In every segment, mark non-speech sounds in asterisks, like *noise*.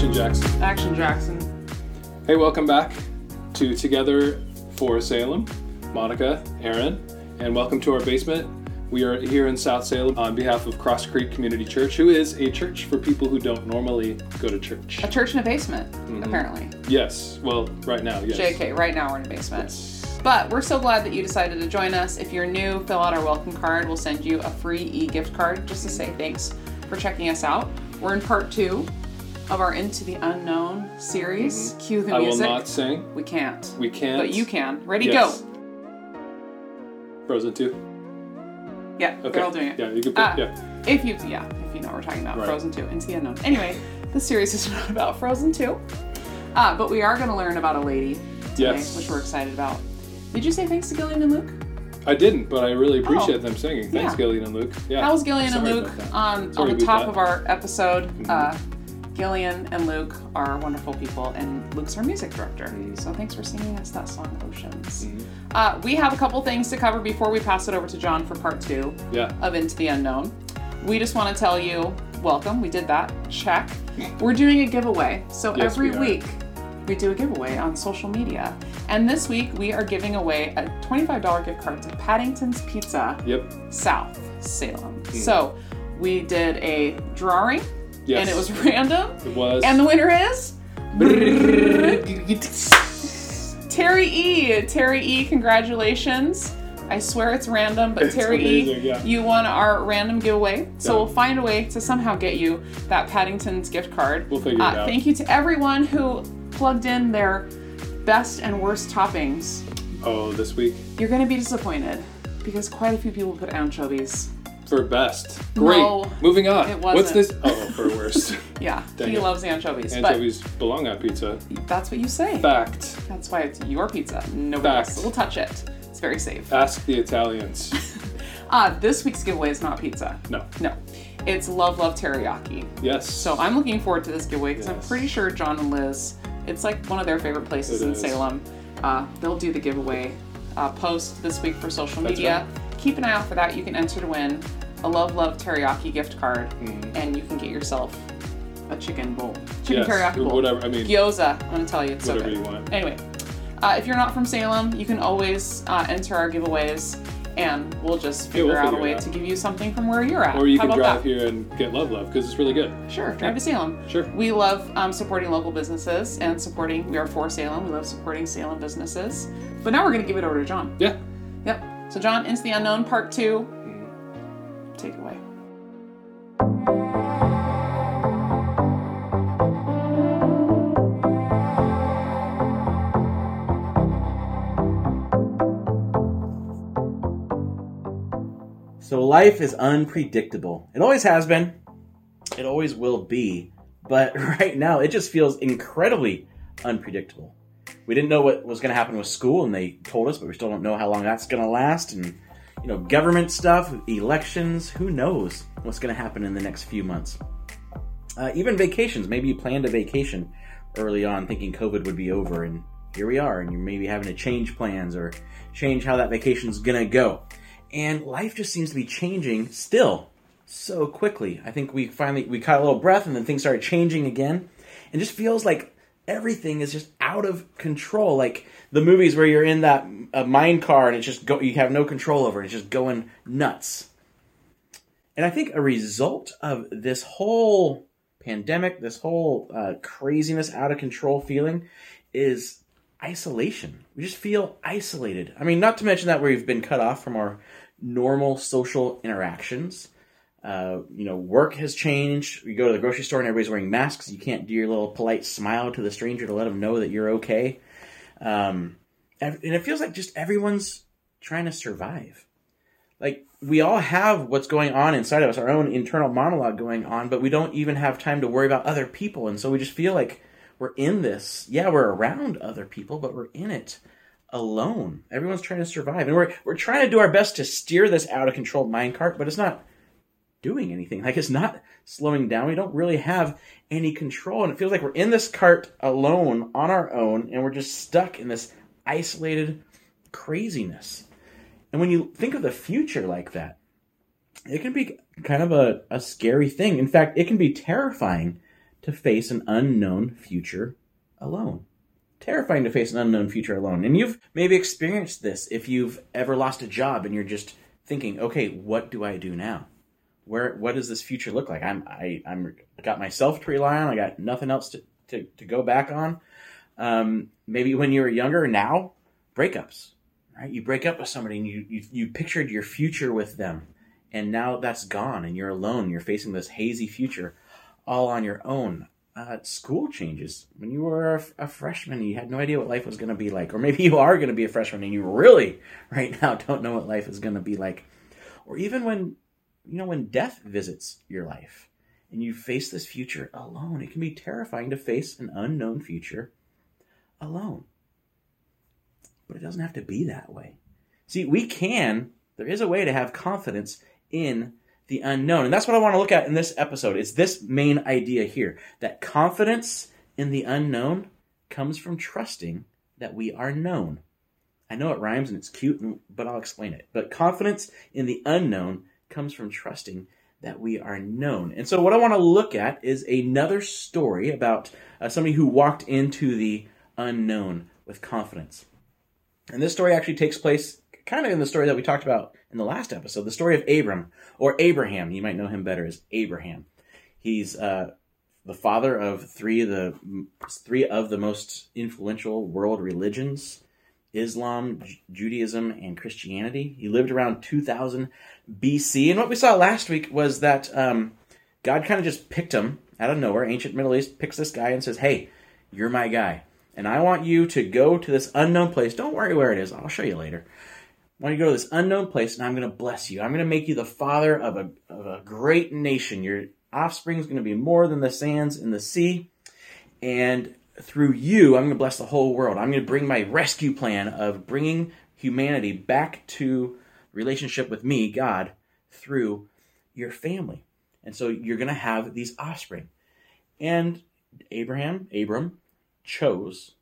Action Jackson. Action Jackson. Hey, welcome back to Together for Salem. Monica, Aaron, and welcome to our basement. We are here in South Salem on behalf of Cross Creek Community Church, who is a church for people who don't normally go to church. A church in a basement, mm-hmm. apparently. Yes, well, right now, yes. JK, right now we're in a basement. Yes. But we're so glad that you decided to join us. If you're new, fill out our welcome card. We'll send you a free e gift card just to say thanks for checking us out. We're in part two of our Into the Unknown series. Cue the I will music. not sing. We can't. We can't. But you can. Ready, Yes. go. Frozen 2. Yeah, Okay. they're all doing it. Yeah, you can put, Ah, yeah. If you, yeah, if you know what we're talking about, Right. Frozen 2, Into the Unknown. Anyway, this series is *laughs* not about Frozen 2, uh, but we are going to learn about a lady today, Yes. which we're excited about. Did you say thanks to Gillian and Luke? I didn't, but I really appreciate Oh. them singing. Thanks, Yeah. Gillian and Luke. Yeah. That was Gillian and Luke on, on the top of our episode. Mm-hmm. Uh, Gillian and Luke are wonderful people, and Luke's our music director. Mm-hmm. So thanks for singing us that song, Oceans. Uh, we have a couple things to cover before we pass it over to John for part two Yeah. of Into the Unknown. We just want to tell you, welcome. We did that. Check. We're doing a giveaway. So Yes, every we week we do a giveaway on social media. And this week we are giving away a $25 gift card to Paddington's Pizza Yep. South Salem. So we did a drawing Yes. and it was random. It was. And the winner is Terry E. Terry E. Congratulations. I swear it's random, but It's Terry amazing, E. yeah. You won our random giveaway. So Yeah. we'll find a way to somehow get you that Paddington's gift card. We'll figure it Uh, out. Thank you to everyone who plugged in their best and worst toppings. oh, this week You're going to be disappointed because quite a few people put anchovies. For best. Great. No, Moving on. it What's wasn't. this? Oh, for worst. *laughs* Yeah, *laughs* Dang he it. loves anchovies. Anchovies belong on pizza. That's what you say. Fact. That's why it's your pizza. Nobody Fact. else will touch it. It's very safe. Ask the Italians. *laughs* Uh, this week's giveaway is not pizza. No. No. It's Love Love Teriyaki. Yes. So I'm looking forward to this giveaway because I'm pretty sure John and Liz, it's like one of their favorite places It in is. Salem. Uh, they'll do the giveaway uh, post this week for social That's media. Keep an eye out for that. You can enter to win a Love Love Teriyaki gift card Mhm. and you can get yourself a chicken bowl. Chicken yes. teriyaki bowl. Whatever. I mean, Gyoza. I'm to tell you. It's so whatever good. you want. Anyway, uh, if you're not from Salem, you can always uh, enter our giveaways, and we'll just Yeah, figure we'll out a way out. to give you something from where you're at. Or you How can drive that? here and get Love Love because it's really good. Sure, drive to Salem. Sure. We love um, supporting local businesses and supporting. We are for Salem. We love supporting Salem businesses. But now we're to give it over to John. Yeah. Yep. So John, into the unknown, part 2 Mm-hmm. Take it away. So life is unpredictable. It always has been. It always will be. But *laughs* right now, it just feels incredibly unpredictable. We didn't know what was going to happen with school, and they told us, but we still don't know how long that's going to last. And you know, government stuff, elections. Who knows what's going to happen in the next few months? Uh, even vacations. Maybe you planned a vacation early on, thinking COVID would be over, and here we are, and you're maybe having to change plans or change how that vacation's going to go and life just seems to be changing still so quickly. I think we finally we caught a little breath and then things started changing again. And just feels like everything is just out of control. Like the movies where you're in that uh, mine car and it's just go you have no control over it. It's just going nuts. And I think a result of this whole pandemic, this whole uh, craziness, out of control feeling, is isolation. We just feel isolated. I mean, not to mention that we've been cut off from our normal social interactions. Uh, you know, work has changed. You go to the grocery store and everybody's wearing masks. You can't do your little polite smile to the stranger to let them know that you're okay. Um, and it feels like just everyone's trying to survive. Like we all have what's going on inside of us, our own internal monologue going on, but we don't even have time to worry about other people, and so we just feel like we're in this. Yeah, we're around other people, but we're in it alone. Everyone's trying to survive, and we're we're trying to do our best to steer this out of control minecart, but it's not doing anything. Like it's not slowing down. We don't really have any control, and it feels like we're in this cart alone on our own, and we're just stuck in this isolated craziness. And when you think of the future like that, it can be kind of a, a scary thing. In fact, it can be terrifying to face an unknown future alone. Terrifying to face an unknown future alone. And you've maybe experienced this if you've ever lost a job and you're just thinking, okay, what do I do now? Where what does this future look like? I'm I, I'm got myself to rely on. I got nothing else to, to, to go back on. Um, maybe when you were younger, now breakups, right? You break up with somebody and you, you you pictured your future with them, and now that's gone and you're alone. You're facing this hazy future, all on your own. Uh, school changes. When you were a, a freshman, you had no idea what life was going to be like, or maybe you are going to be a freshman and you really, right now, don't know what life is going to be like, or even when, you know, when death visits your life and you face this future alone, it can be terrifying to face an unknown future alone. But it doesn't have to be that way. See, we can, there is a way to have confidence in the unknown. And that's what I want to look at in this episode. It's this main idea here that confidence in the unknown comes from trusting that we are known. I know it rhymes and it's cute, but I'll explain it. But confidence in the unknown comes from trusting that we are known. And so, what I want to look at is another story about uh, somebody who walked into the unknown with confidence. And this story actually takes place kind of in the story that we talked about in the last episode, the story of Abram or Abraham. You might know him better as Abraham. He's uh, the father of three of the three of the most influential world religions: Islam, J- Judaism, and Christianity. He lived around 2000 BC, and what we saw last week was that um, God kind of just picked him out of nowhere. Ancient Middle East picks this guy and says, "Hey, you're my guy." And I want you to go to this unknown place. Don't worry where it is. I'll show you later. I want you to go to this unknown place and I'm going to bless you. I'm going to make you the father of a, of a great nation. Your offspring is going to be more than the sands in the sea. And through you, I'm going to bless the whole world. I'm going to bring my rescue plan of bringing humanity back to relationship with me, God, through your family. And so you're going to have these offspring. And Abraham, Abram, chose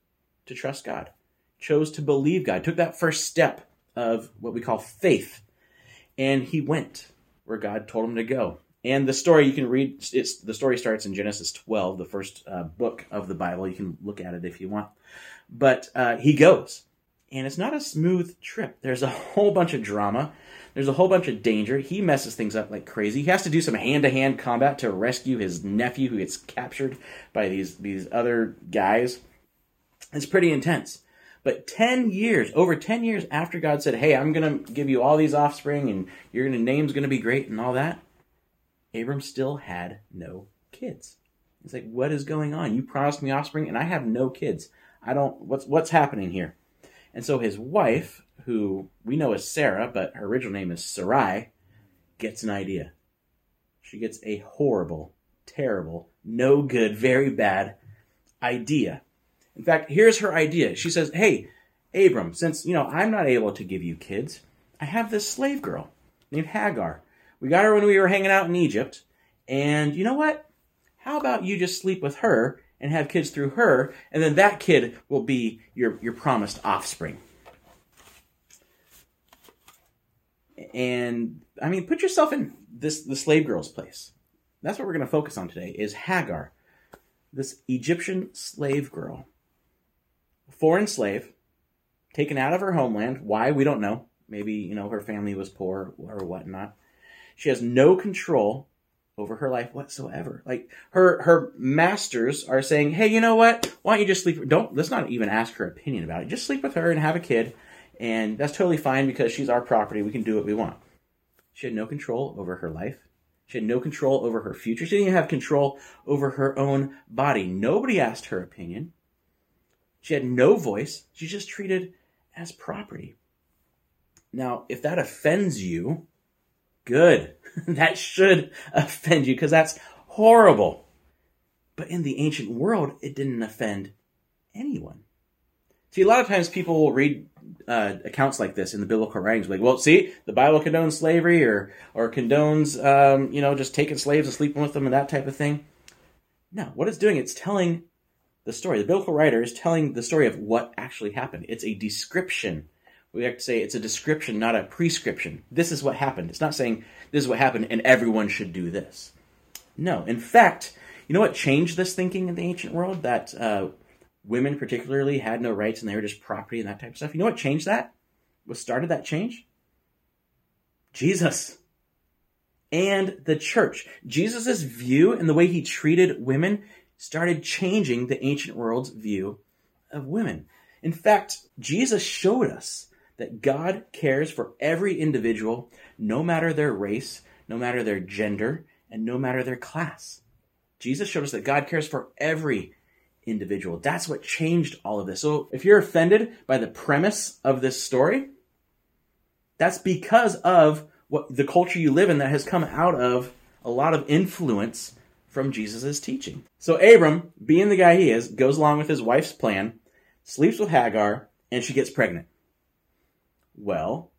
to trust God, chose to believe God, took that first step of what we call faith. And he went where God told him to go. And the story you can read, it's the story starts in Genesis 12, the first uh, book of the Bible. You can look at it if you want. But uh, he goes. And it's not a smooth trip. There's a *laughs* whole bunch of drama. There's a whole bunch of danger. He messes things up like crazy. He has to do some hand-to-hand combat to rescue his nephew who gets captured by these these other guys. It's pretty intense. But 10 years, over 10 years after God said, Hey, I'm going to give you all these offspring and your name's going to be great and all that, Abram still had no kids. It's like, what is going on? You promised me offspring and I have no kids. I don't, what's, what's happening here? And so his wife, who we know as Sarah, but her original name is Sarai, gets an idea. She gets a horrible, terrible, no good, very bad idea. In fact, here's her idea. She says, Hey, Abram, since, you know, I'm not able to give you kids, I have this slave girl named Hagar. We got her when we were hanging out in Egypt. And you know what? How about you just sleep with her and have kids through her, and then that kid will be your, your promised offspring. And I mean, put yourself in this the slave girl's place. That's what we're going to focus on today is Hagar, this Egyptian slave girl foreign slave, taken out of her homeland. Why? We don't know. Maybe, you know, her family was poor or whatnot. She has no control over her life whatsoever. Like her her masters are saying, "Hey, you know what? Why don't you just sleep? Don't let's not even ask her opinion about it. Just sleep with her and have a kid, and that's totally fine because she's our property. We can do what we want." She had no control over her life. She had no control over her future. She didn't even have control over her own body. Nobody asked her opinion. She had no voice. She's just treated as property. Now, if that offends you, good. *laughs* that should offend you because that's horrible. But in the ancient world, it didn't offend anyone. See, a lot of times people will read uh, accounts like this in the biblical writings, like, well, see, the Bible condones slavery or or condones, um, you know, just taking slaves and sleeping with them and that type of thing. No, what it's doing, it's telling the story. The biblical writer is telling the story of what actually happened. It's a description. We have to say it's a description, not a prescription. This is what happened. It's not saying this is what happened and everyone should do this. No. In fact, You know what changed this thinking in the ancient world? That uh, women, particularly, had no rights and they were just property and that type of stuff. You know what changed that? What started that change? Jesus and the church. Jesus' view and the way he treated women started changing the ancient world's view of women. In fact, Jesus showed us that God cares for every individual, no matter their race, no matter their gender, and no matter their class. Jesus showed us that God cares for every individual. That's what changed all of this. So if you're offended by the premise of this story, that's because of what the culture you live in that has come out of a lot of influence from Jesus' teaching. So Abram, being the guy he is, goes along with his wife's plan, sleeps with Hagar, and she gets pregnant. Well,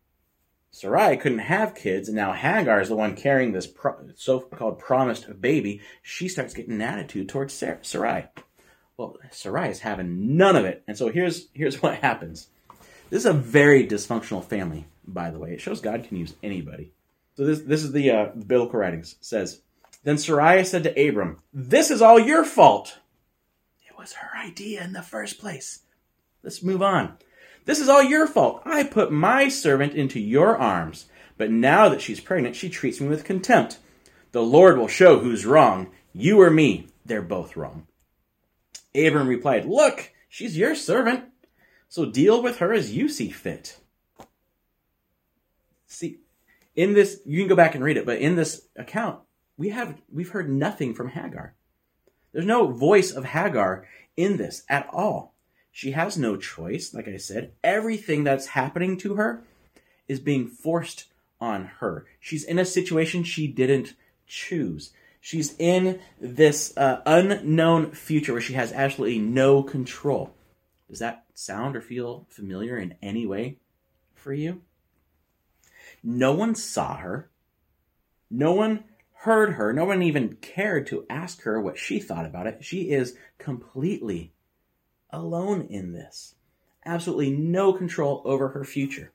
Sarai couldn't have kids, and now Hagar is the one carrying this pro- so-called promised baby. She starts getting an attitude towards Sarai. Well, Sarai is having none of it, and so here's here's *laughs* what happens. This is a very dysfunctional family, by the way. It shows God can use anybody. So this this is the uh, biblical writings it says. Then Sarai said to Abram, "This is all your fault. It was her idea in the first place. Let's move on." This is all your fault. I put my servant into your arms, but now that she's pregnant, she treats me with contempt. The Lord will show who's wrong, you or me. They're both wrong. Abram replied, Look, she's your servant, so deal with her as you see fit. See, in this, you can go back and read it, but in this account, we have we've heard nothing from Hagar. There's no voice of Hagar in this at all. She has no choice, like I said. Everything that's happening to her is being forced on her. She's in a situation she didn't choose. She's in this uh, unknown future where she has absolutely no control. Does that sound or feel familiar in any way for you? No one saw her. No one heard her. No one even cared to ask her what she thought about it. She is completely alone in this. Absolutely no control over her future.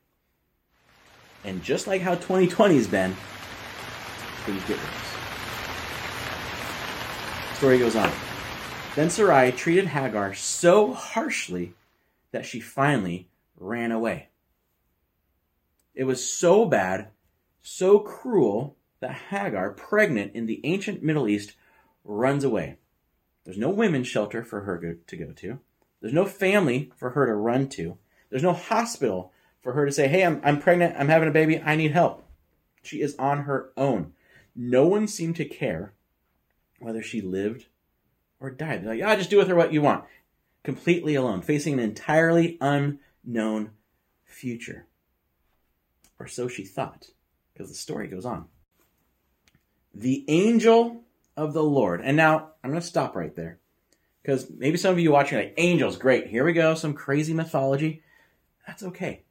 And just like how 2020's been, things get worse. Story goes on. Then Sarai treated Hagar so harshly that she finally ran away. It was so bad, so cruel, that Hagar, pregnant in the ancient Middle East, runs away. There's no women's shelter for her to go to. There's no family for her to run to. There's no hospital for her to say, hey, I'm, I'm pregnant, I'm having a baby, I need help. She is on her own. No one seemed to care whether she lived or died. They're like, ah, oh, just do with her what you want. Completely alone, facing an entirely unknown future. Or so she thought, because the story goes on. The angel of the Lord. And now I'm going to stop right there. Because maybe some of you watching like angels, great. Here we go, some crazy mythology. That's okay.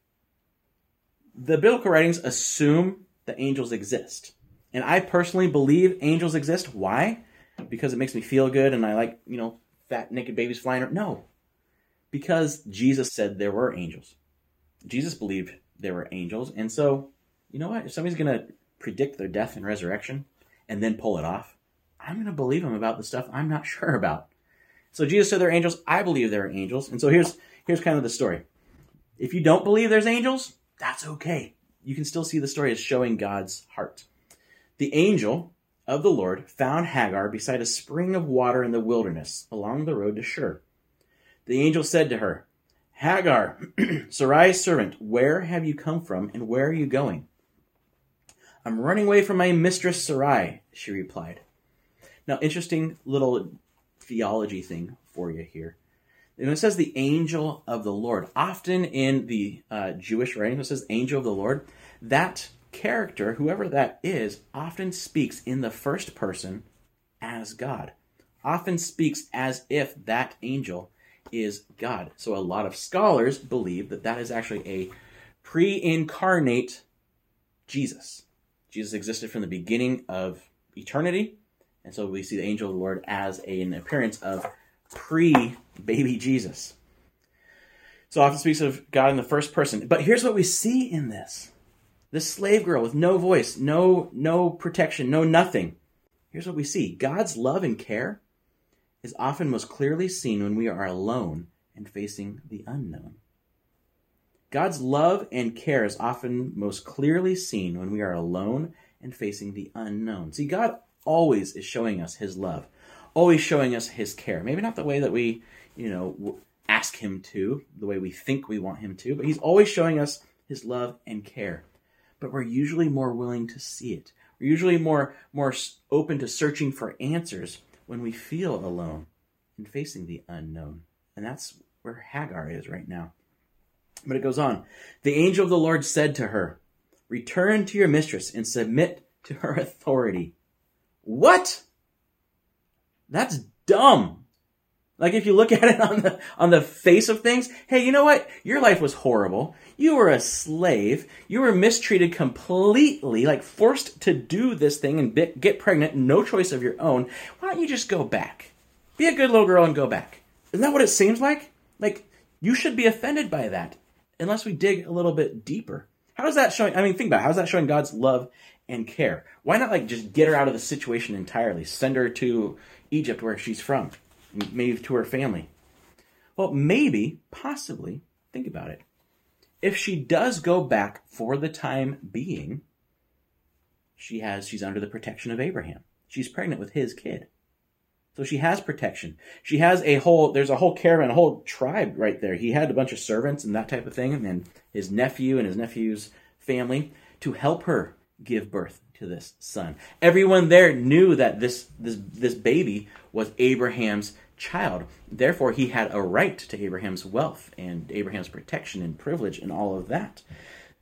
The biblical writings assume that angels exist. And I personally believe angels exist. Why? Because it makes me feel good and I like, you know, fat naked babies flying around. No. Because Jesus said there were angels. Jesus believed there were angels. And so, you know what? If somebody's going to predict their death and resurrection and then pull it off, I'm going to believe them about the stuff I'm not *laughs* sure about. So Jesus said there are angels. I believe there are angels. And so here's here's kind of the story. If you don't believe there's angels, that's okay. You can still see the story as showing God's heart. The angel of the Lord found Hagar beside a spring of water in the wilderness along the road to Shur. The angel said to her, Hagar, *clears throat* Sarai's servant, where have you come from and where are you going? I'm running away from my mistress Sarai, she replied. Now, interesting little theology thing for you here. And it says the angel of the Lord. Often in the uh, Jewish writing, it says angel of the Lord. That character, whoever that is, often speaks in the first person as God. Often speaks as if that angel is God. So a lot of scholars believe that that is actually a pre incarnate Jesus. Jesus existed from the beginning of eternity and so we see the angel of the Lord as an appearance of pre baby Jesus. So often speaks of God in the first person. But here's what we see in this. This slave girl with no voice, no no protection, no nothing. Here's what we see. God's love and care is often most clearly seen when we are alone and facing the unknown. God's love and care is often most clearly seen when we are alone and facing the unknown. See, God always is showing us his love, always showing us his care. Maybe not the way that we, you know, ask him to, the way we think we want him to, but he's always showing us his love and care. But we're usually more willing to see it. We're usually more more open to searching for answers when we feel alone and facing the unknown. And that's where Hagar is right now. But it goes on. The angel of the Lord said to her, Return to your mistress and submit to her authority. What? That's dumb. Like if you look *laughs* at it on the on the face of things, hey, you know what? Your life was horrible. You were a slave. You were mistreated completely, like forced to do this thing and get pregnant, no choice of your own. Why don't you just go back? Be a good little girl and go back. Isn't that what it seems like? Like you should be offended by that unless we dig a little bit deeper. How is that showing? I mean, think about it. How's that showing God's love and care? Why not like just get her out of the situation entirely? Send her to Egypt where she's from, maybe to her family. Well, maybe, possibly, think about it. If she does go back for the time being, she has she's under the protection of Abraham. She's pregnant with his kid. So she has protection. She has a whole, there's a whole caravan, a whole tribe right there. He had a bunch of servants and that type of thing, and his nephew and his nephew's family to help her give birth to this son. Everyone there knew that this, this, this baby was Abraham's child. Therefore, he had a right to Abraham's wealth and Abraham's protection and privilege and all of that.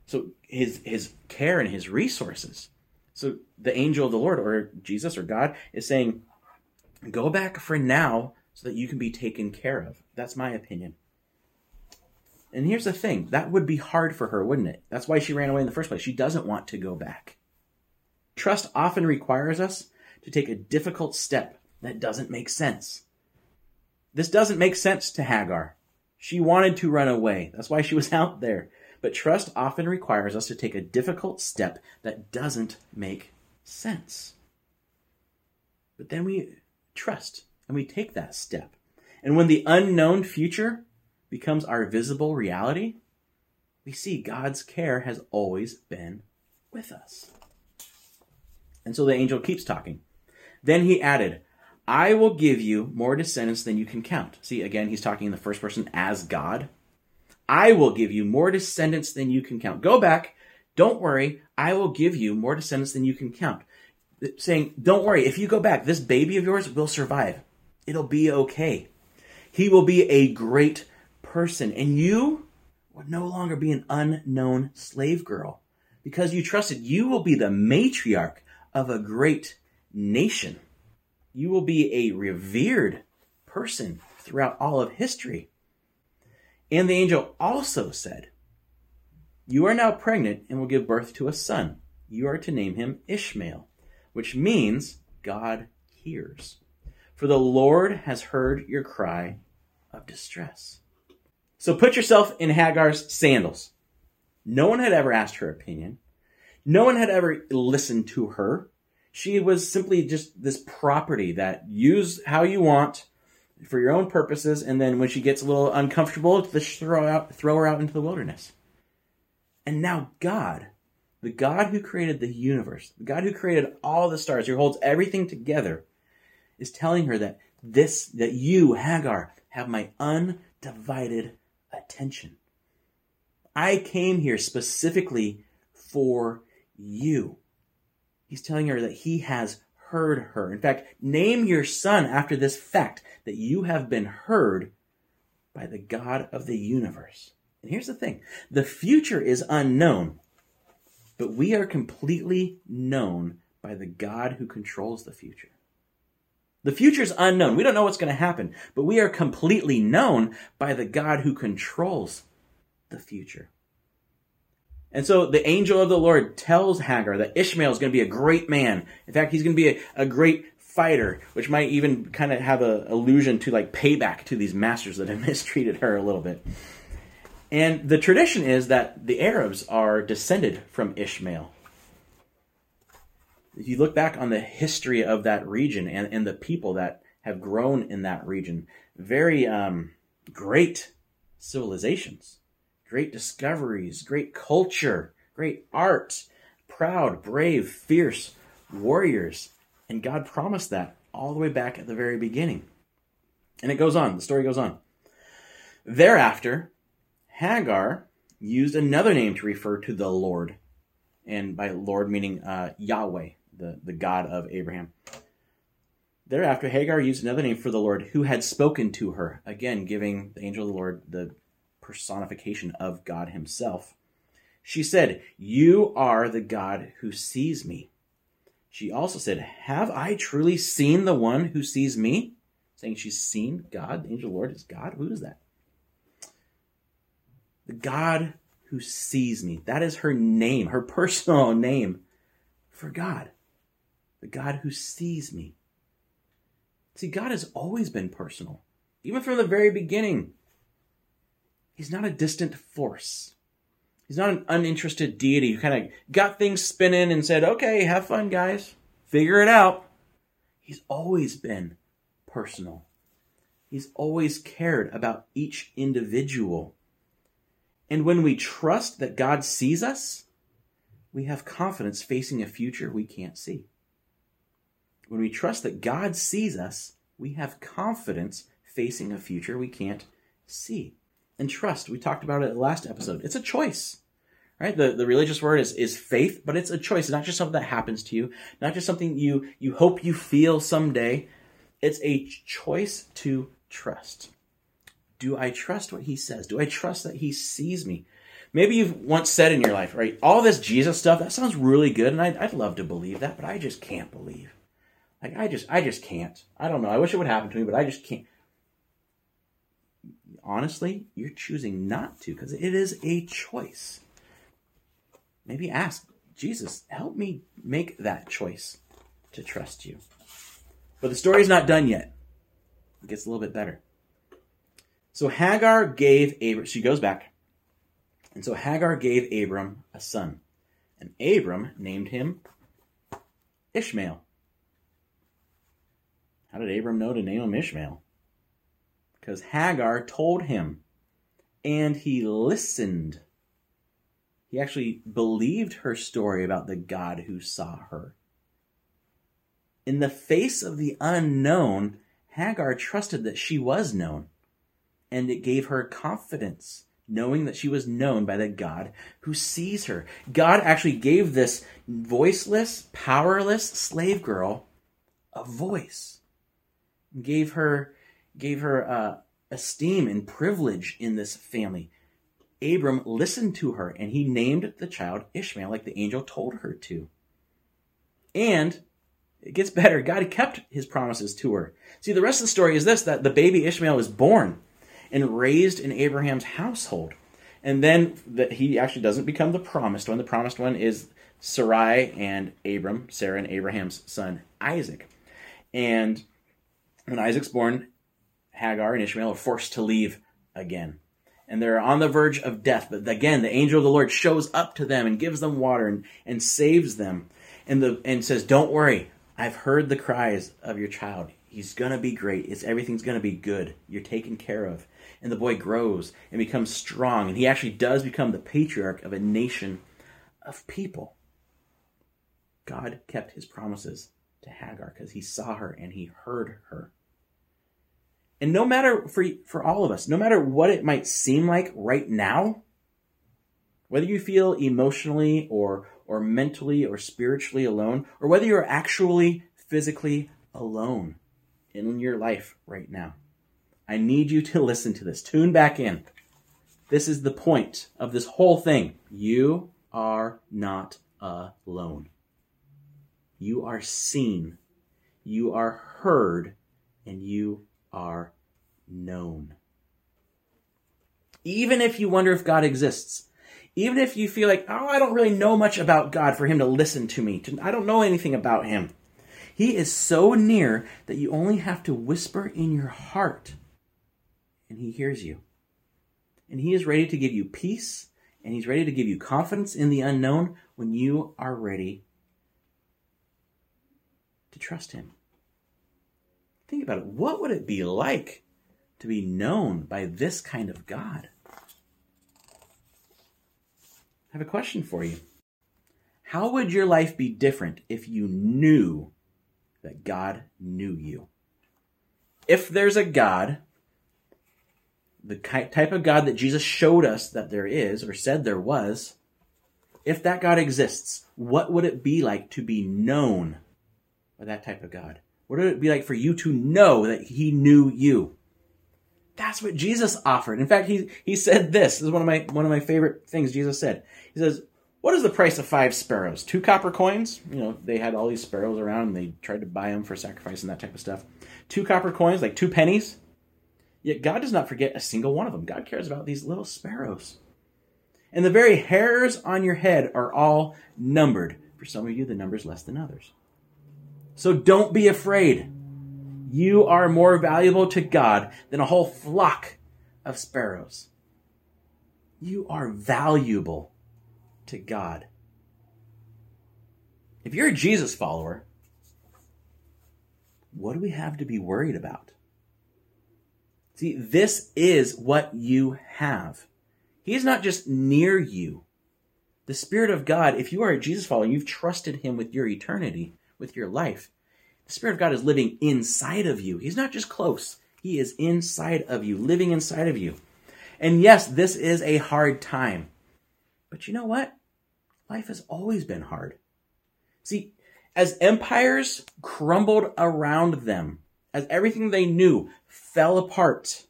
So his, his care and his resources. So the angel of the Lord or Jesus or God is saying, Go back for now so that you can be taken care of. That's my opinion. And here's the thing that would be hard for her, wouldn't it? That's why she ran away in the first place. She doesn't want to go back. Trust often requires us to take a difficult step that doesn't make sense. This doesn't make sense to Hagar. She wanted to run away. That's why she was *laughs* out there. But trust often requires us to take a difficult step that doesn't make sense. But then we trust and we take that step. And when the unknown future becomes our visible reality, we see God's care has always been with us. And so the angel keeps talking. Then he added, I will give you more descendants than you can count. See, again, he's talking in the first person as God. I will give you more descendants than you can count. Go back. Don't worry. I will give you more descendants than you can count saying, Don't worry, if you go back, this baby of yours will survive. It'll be okay. He will be a great person. And you will no longer be an unknown slave girl. Because you trusted, you will be the matriarch of a great nation. You will be a revered person throughout all of history. And the angel also said, You are now pregnant and will give birth to a son. You are to name him Ishmael which means God hears. For the Lord has heard your cry of distress. So put yourself in Hagar's sandals. No one had ever asked her opinion. No one had ever listened to her. She was simply just this property that use how you want for your own purposes, and then when she gets a little uncomfortable, just throw out, throw her out into the wilderness. And now God the God who created the universe, the God who created all the stars, who holds everything together, is telling her that this, that you, Hagar, have my undivided attention. I came here specifically for you. He's telling her that he has heard her. In fact, name your son after this fact that you have been heard by the God of the universe. And here's the thing the future is unknown, but we are completely known by the God who controls the future. The future is unknown. We don't know what's going to happen, but we are completely known by the God who controls the future. And so the angel of the Lord tells Hagar that Ishmael is going to be a great man. In fact, he's going to be a, a great fighter, which might even kind of have an allusion to like payback to these masters that have *laughs* mistreated her a little bit. And the tradition is that the Arabs are descended from Ishmael. If you look back on the history of that region and, and the people that have grown in that region. Very um, great civilizations, great discoveries, great culture, great art, proud, brave, fierce warriors. And God promised that all the way back at the very beginning. And it goes on, the story goes on. Thereafter, Hagar used another name to refer to the Lord, and by Lord meaning uh, Yahweh, the, the God of Abraham. Thereafter, Hagar used another name for the Lord who had spoken to her, again giving the angel of the Lord the personification of God Himself. She said, You are the God who sees me. She also said, Have I truly seen the one who sees me? Saying she's seen God, the angel of the Lord is God. Who is that? The God who sees me. That is her name, her *laughs* personal name for God. The God who sees me. See, God has always been personal, even from the very beginning. He's not a distant force. He's not an uninterested deity who kind of got things spinning and said, okay, have fun, guys. Figure it out. He's always been personal. He's always cared about each individual. And when we trust that God sees us, we have confidence facing a future we can't see. When we trust that God sees us, we have confidence facing a future we can't see. And trust, we talked about it last episode. It's a choice. Right? The, the religious word is, is faith, but it's a choice. It's not just something that happens to you, not just something you, you hope you feel someday. It's a choice to trust. Do I trust what he says? Do I trust that he sees me? Maybe you've once said in your life, right, all this Jesus stuff, that sounds really good, and I'd, I'd love to believe that, but I just can't believe. Like I just I just can't. I don't know. I wish it would happen to me, but I just can't. Honestly, you're choosing not to because it is a choice. Maybe ask Jesus, help me make that choice to trust you. But the story's not done yet. It gets a little bit better. So Hagar gave Abram, she goes back. And so Hagar gave Abram a son. And Abram named him Ishmael. How did Abram know to name him Ishmael? Because Hagar told him, and he listened. He actually believed her story about the God who saw her. In the face of the unknown, Hagar trusted that she was known, and it gave her confidence, knowing that she was known by the God who sees her. God actually gave this voiceless, powerless slave girl a voice gave her gave her uh, esteem and privilege in this family. Abram listened to her and he named the child Ishmael, like the angel told her to. And it gets better. God kept his promises to her. See, the rest of the story is this that the baby Ishmael is born and raised in Abraham's household. And then that he actually doesn't become the promised one. The promised one is Sarai and Abram, Sarah and Abraham's son Isaac. And when Isaac's born, Hagar and Ishmael are forced to leave again. And they're on the verge of death. But again, the angel of the Lord shows up to them and gives them water and, and saves them. And the and says, Don't worry, I've heard the cries of your child. He's gonna be great. It's everything's gonna be good. You're taken care of. And the boy grows and becomes strong, and he actually does become the patriarch of a nation of people. God kept his promises to Hagar because he saw her and he heard her. And no matter for for all of us, no matter what it might seem like right now, whether you feel emotionally or or mentally or spiritually alone, or whether you're actually physically alone in your life right now, I need you to listen to this. Tune back in. This is the point of this whole thing. You are not alone. You are seen, you are heard, and you are known. Even if you wonder if God exists, even if you feel like, oh, I don't really know much about God for him to listen to me, I don't know anything about him. He is so near that you only have to whisper in your heart, and he hears you. And he is ready to give you peace, and he's ready to give you confidence in the unknown when you are ready to trust Him. Think about it. What would it be like to be known by this kind of God? I have a question for you. How would your life be different if you knew that God knew you? If there's a God, the type of God that Jesus showed us that there is or said there was, if that God exists, what would it be like to be known by that type of God? What would it be like for you to know that he knew you? That's what Jesus offered. In fact, he, he said this. This is one of my one of my favorite things Jesus said. He says, What is the price of five sparrows? Two copper coins? You know, they had all these sparrows around and they tried to buy them for sacrifice and that type of stuff. Two copper coins, like two pennies. Yet God does not forget a single one of them. God cares about these little sparrows. And the very hairs on your head are all numbered. For some of you, the number's less than others. So don't be afraid. You are more valuable to God than a whole flock of sparrows. You are valuable to God. If you're a Jesus follower, what do we have to be worried about? See, this is what you have. He is not just near you. The Spirit of God, if you are a Jesus follower, you've trusted Him with your eternity, with your life. The Spirit of God is living inside of you. He's not just close, He is inside of you, living inside of you. And yes, this is a hard time. But you know what? Life has always been hard. See, as empires crumbled around them, as everything they knew fell apart,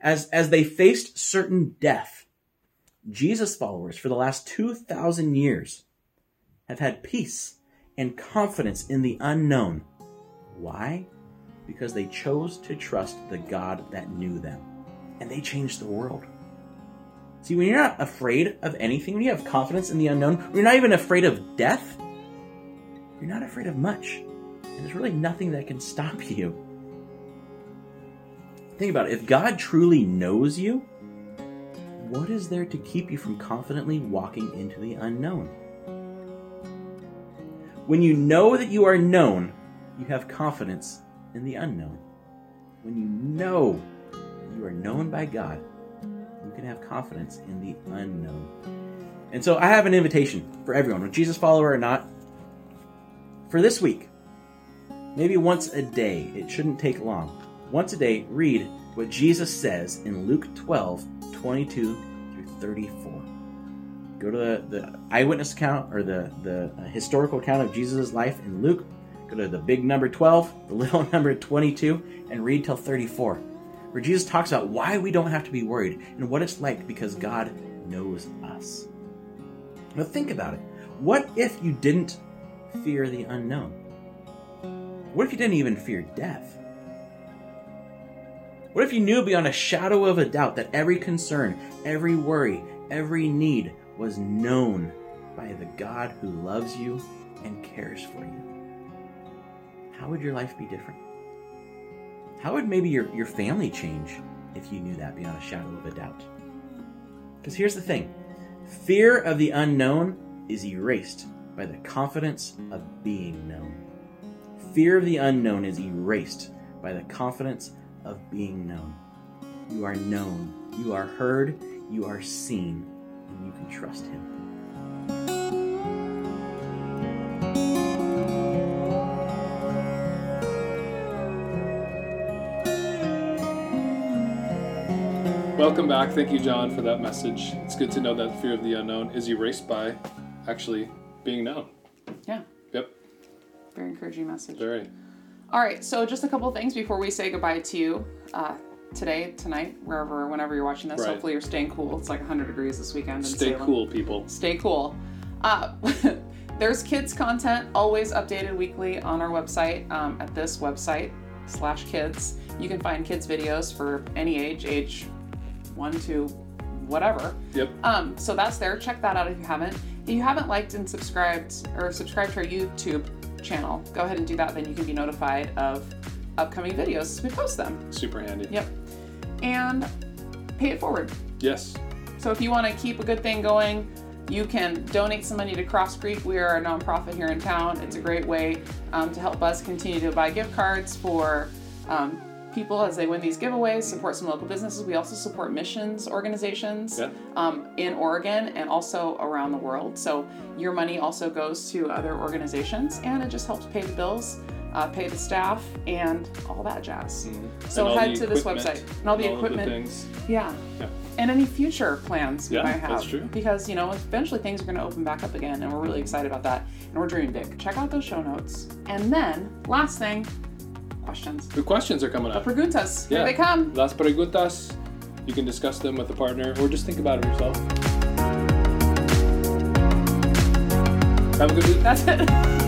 as, as they faced certain death, Jesus followers for the last 2,000 years have had peace and confidence in the unknown. Why? Because they chose to trust the God that knew them. And they changed the world. See, when you're not afraid of anything, when you have confidence in the unknown, when you're not even afraid of death, you're not afraid of much. And there's really nothing that can stop *laughs* you. Think about it. If God truly knows you, what is there to keep you from confidently walking into the unknown? When you know that you are known, you have confidence in the unknown. When you know you are known by God, you can have confidence in the unknown. And so I have an invitation for everyone, with Jesus follower or not, for this week. Maybe once a day, it shouldn't take long. Once a day, read what Jesus says in Luke 12, 22 through 34 go to the, the eyewitness account or the, the historical account of Jesus' life in Luke. Go to the big number 12, the *laughs* little number 22, and read till 34, where Jesus talks about why we don't have to be worried and what it's like because God knows us. Now think about it. What if you didn't fear the unknown? What if you didn't even fear death? What if you knew beyond a shadow of a doubt that every concern, every worry, every need was known by the God who loves you and cares for you? How would your life be different? How would maybe your, your family change if you knew that beyond a shadow of a doubt? Because here's the thing fear of the unknown is erased by the confidence of being known. Fear of the unknown is erased by the confidence of being known. You are known, you are heard, you are seen, and you can trust Him. Welcome back. Thank you, John, for that message. It's good to know that fear of the unknown is erased by actually being known. Yeah, Yep, very encouraging message. very. All right, so just a couple of things before we say goodbye to you. Uh, today, tonight, wherever, whenever you're watching this, Right. hopefully you're staying cool. It's like 100 degrees this weekend. Stay Salem. cool, people. Stay cool. Uh, *laughs* there's kids content always updated weekly on our website um, at this website slash kids. You can find kids videos for any age, age one to whatever. Yep. Um, so that's there. Check that out if you haven't. If you haven't liked and subscribed or subscribed to our YouTube channel, go ahead and do that. Then you can be notified of upcoming videos as we post them. Super handy. Yep. And pay it forward. Yes. So if you want to keep a good thing going, you can donate some money to Cross Creek. We are a nonprofit here in town. It's a great way um, to help us continue to buy gift cards for um, people as they win these giveaways, support some local businesses. We also support missions organizations Yeah. um, in Oregon and also around the world. So your money also goes to other organizations and it just helps pay the bills, uh, pay the staff, and all that jazz. So Mm-hmm. All head the to this website and all the of equipment. things. Yeah. Yeah. And any future plans we Yeah, might have. that's true. Because, you know, eventually things are going to open back up again, and we're really excited about that. And we're dreaming big. Check out those show notes. And then, last thing, questions. The questions are coming up. Preguntas. Here Yeah. they come. Las preguntas. You can discuss them with a partner or just think about it yourself. Have a good week. That's it. *laughs*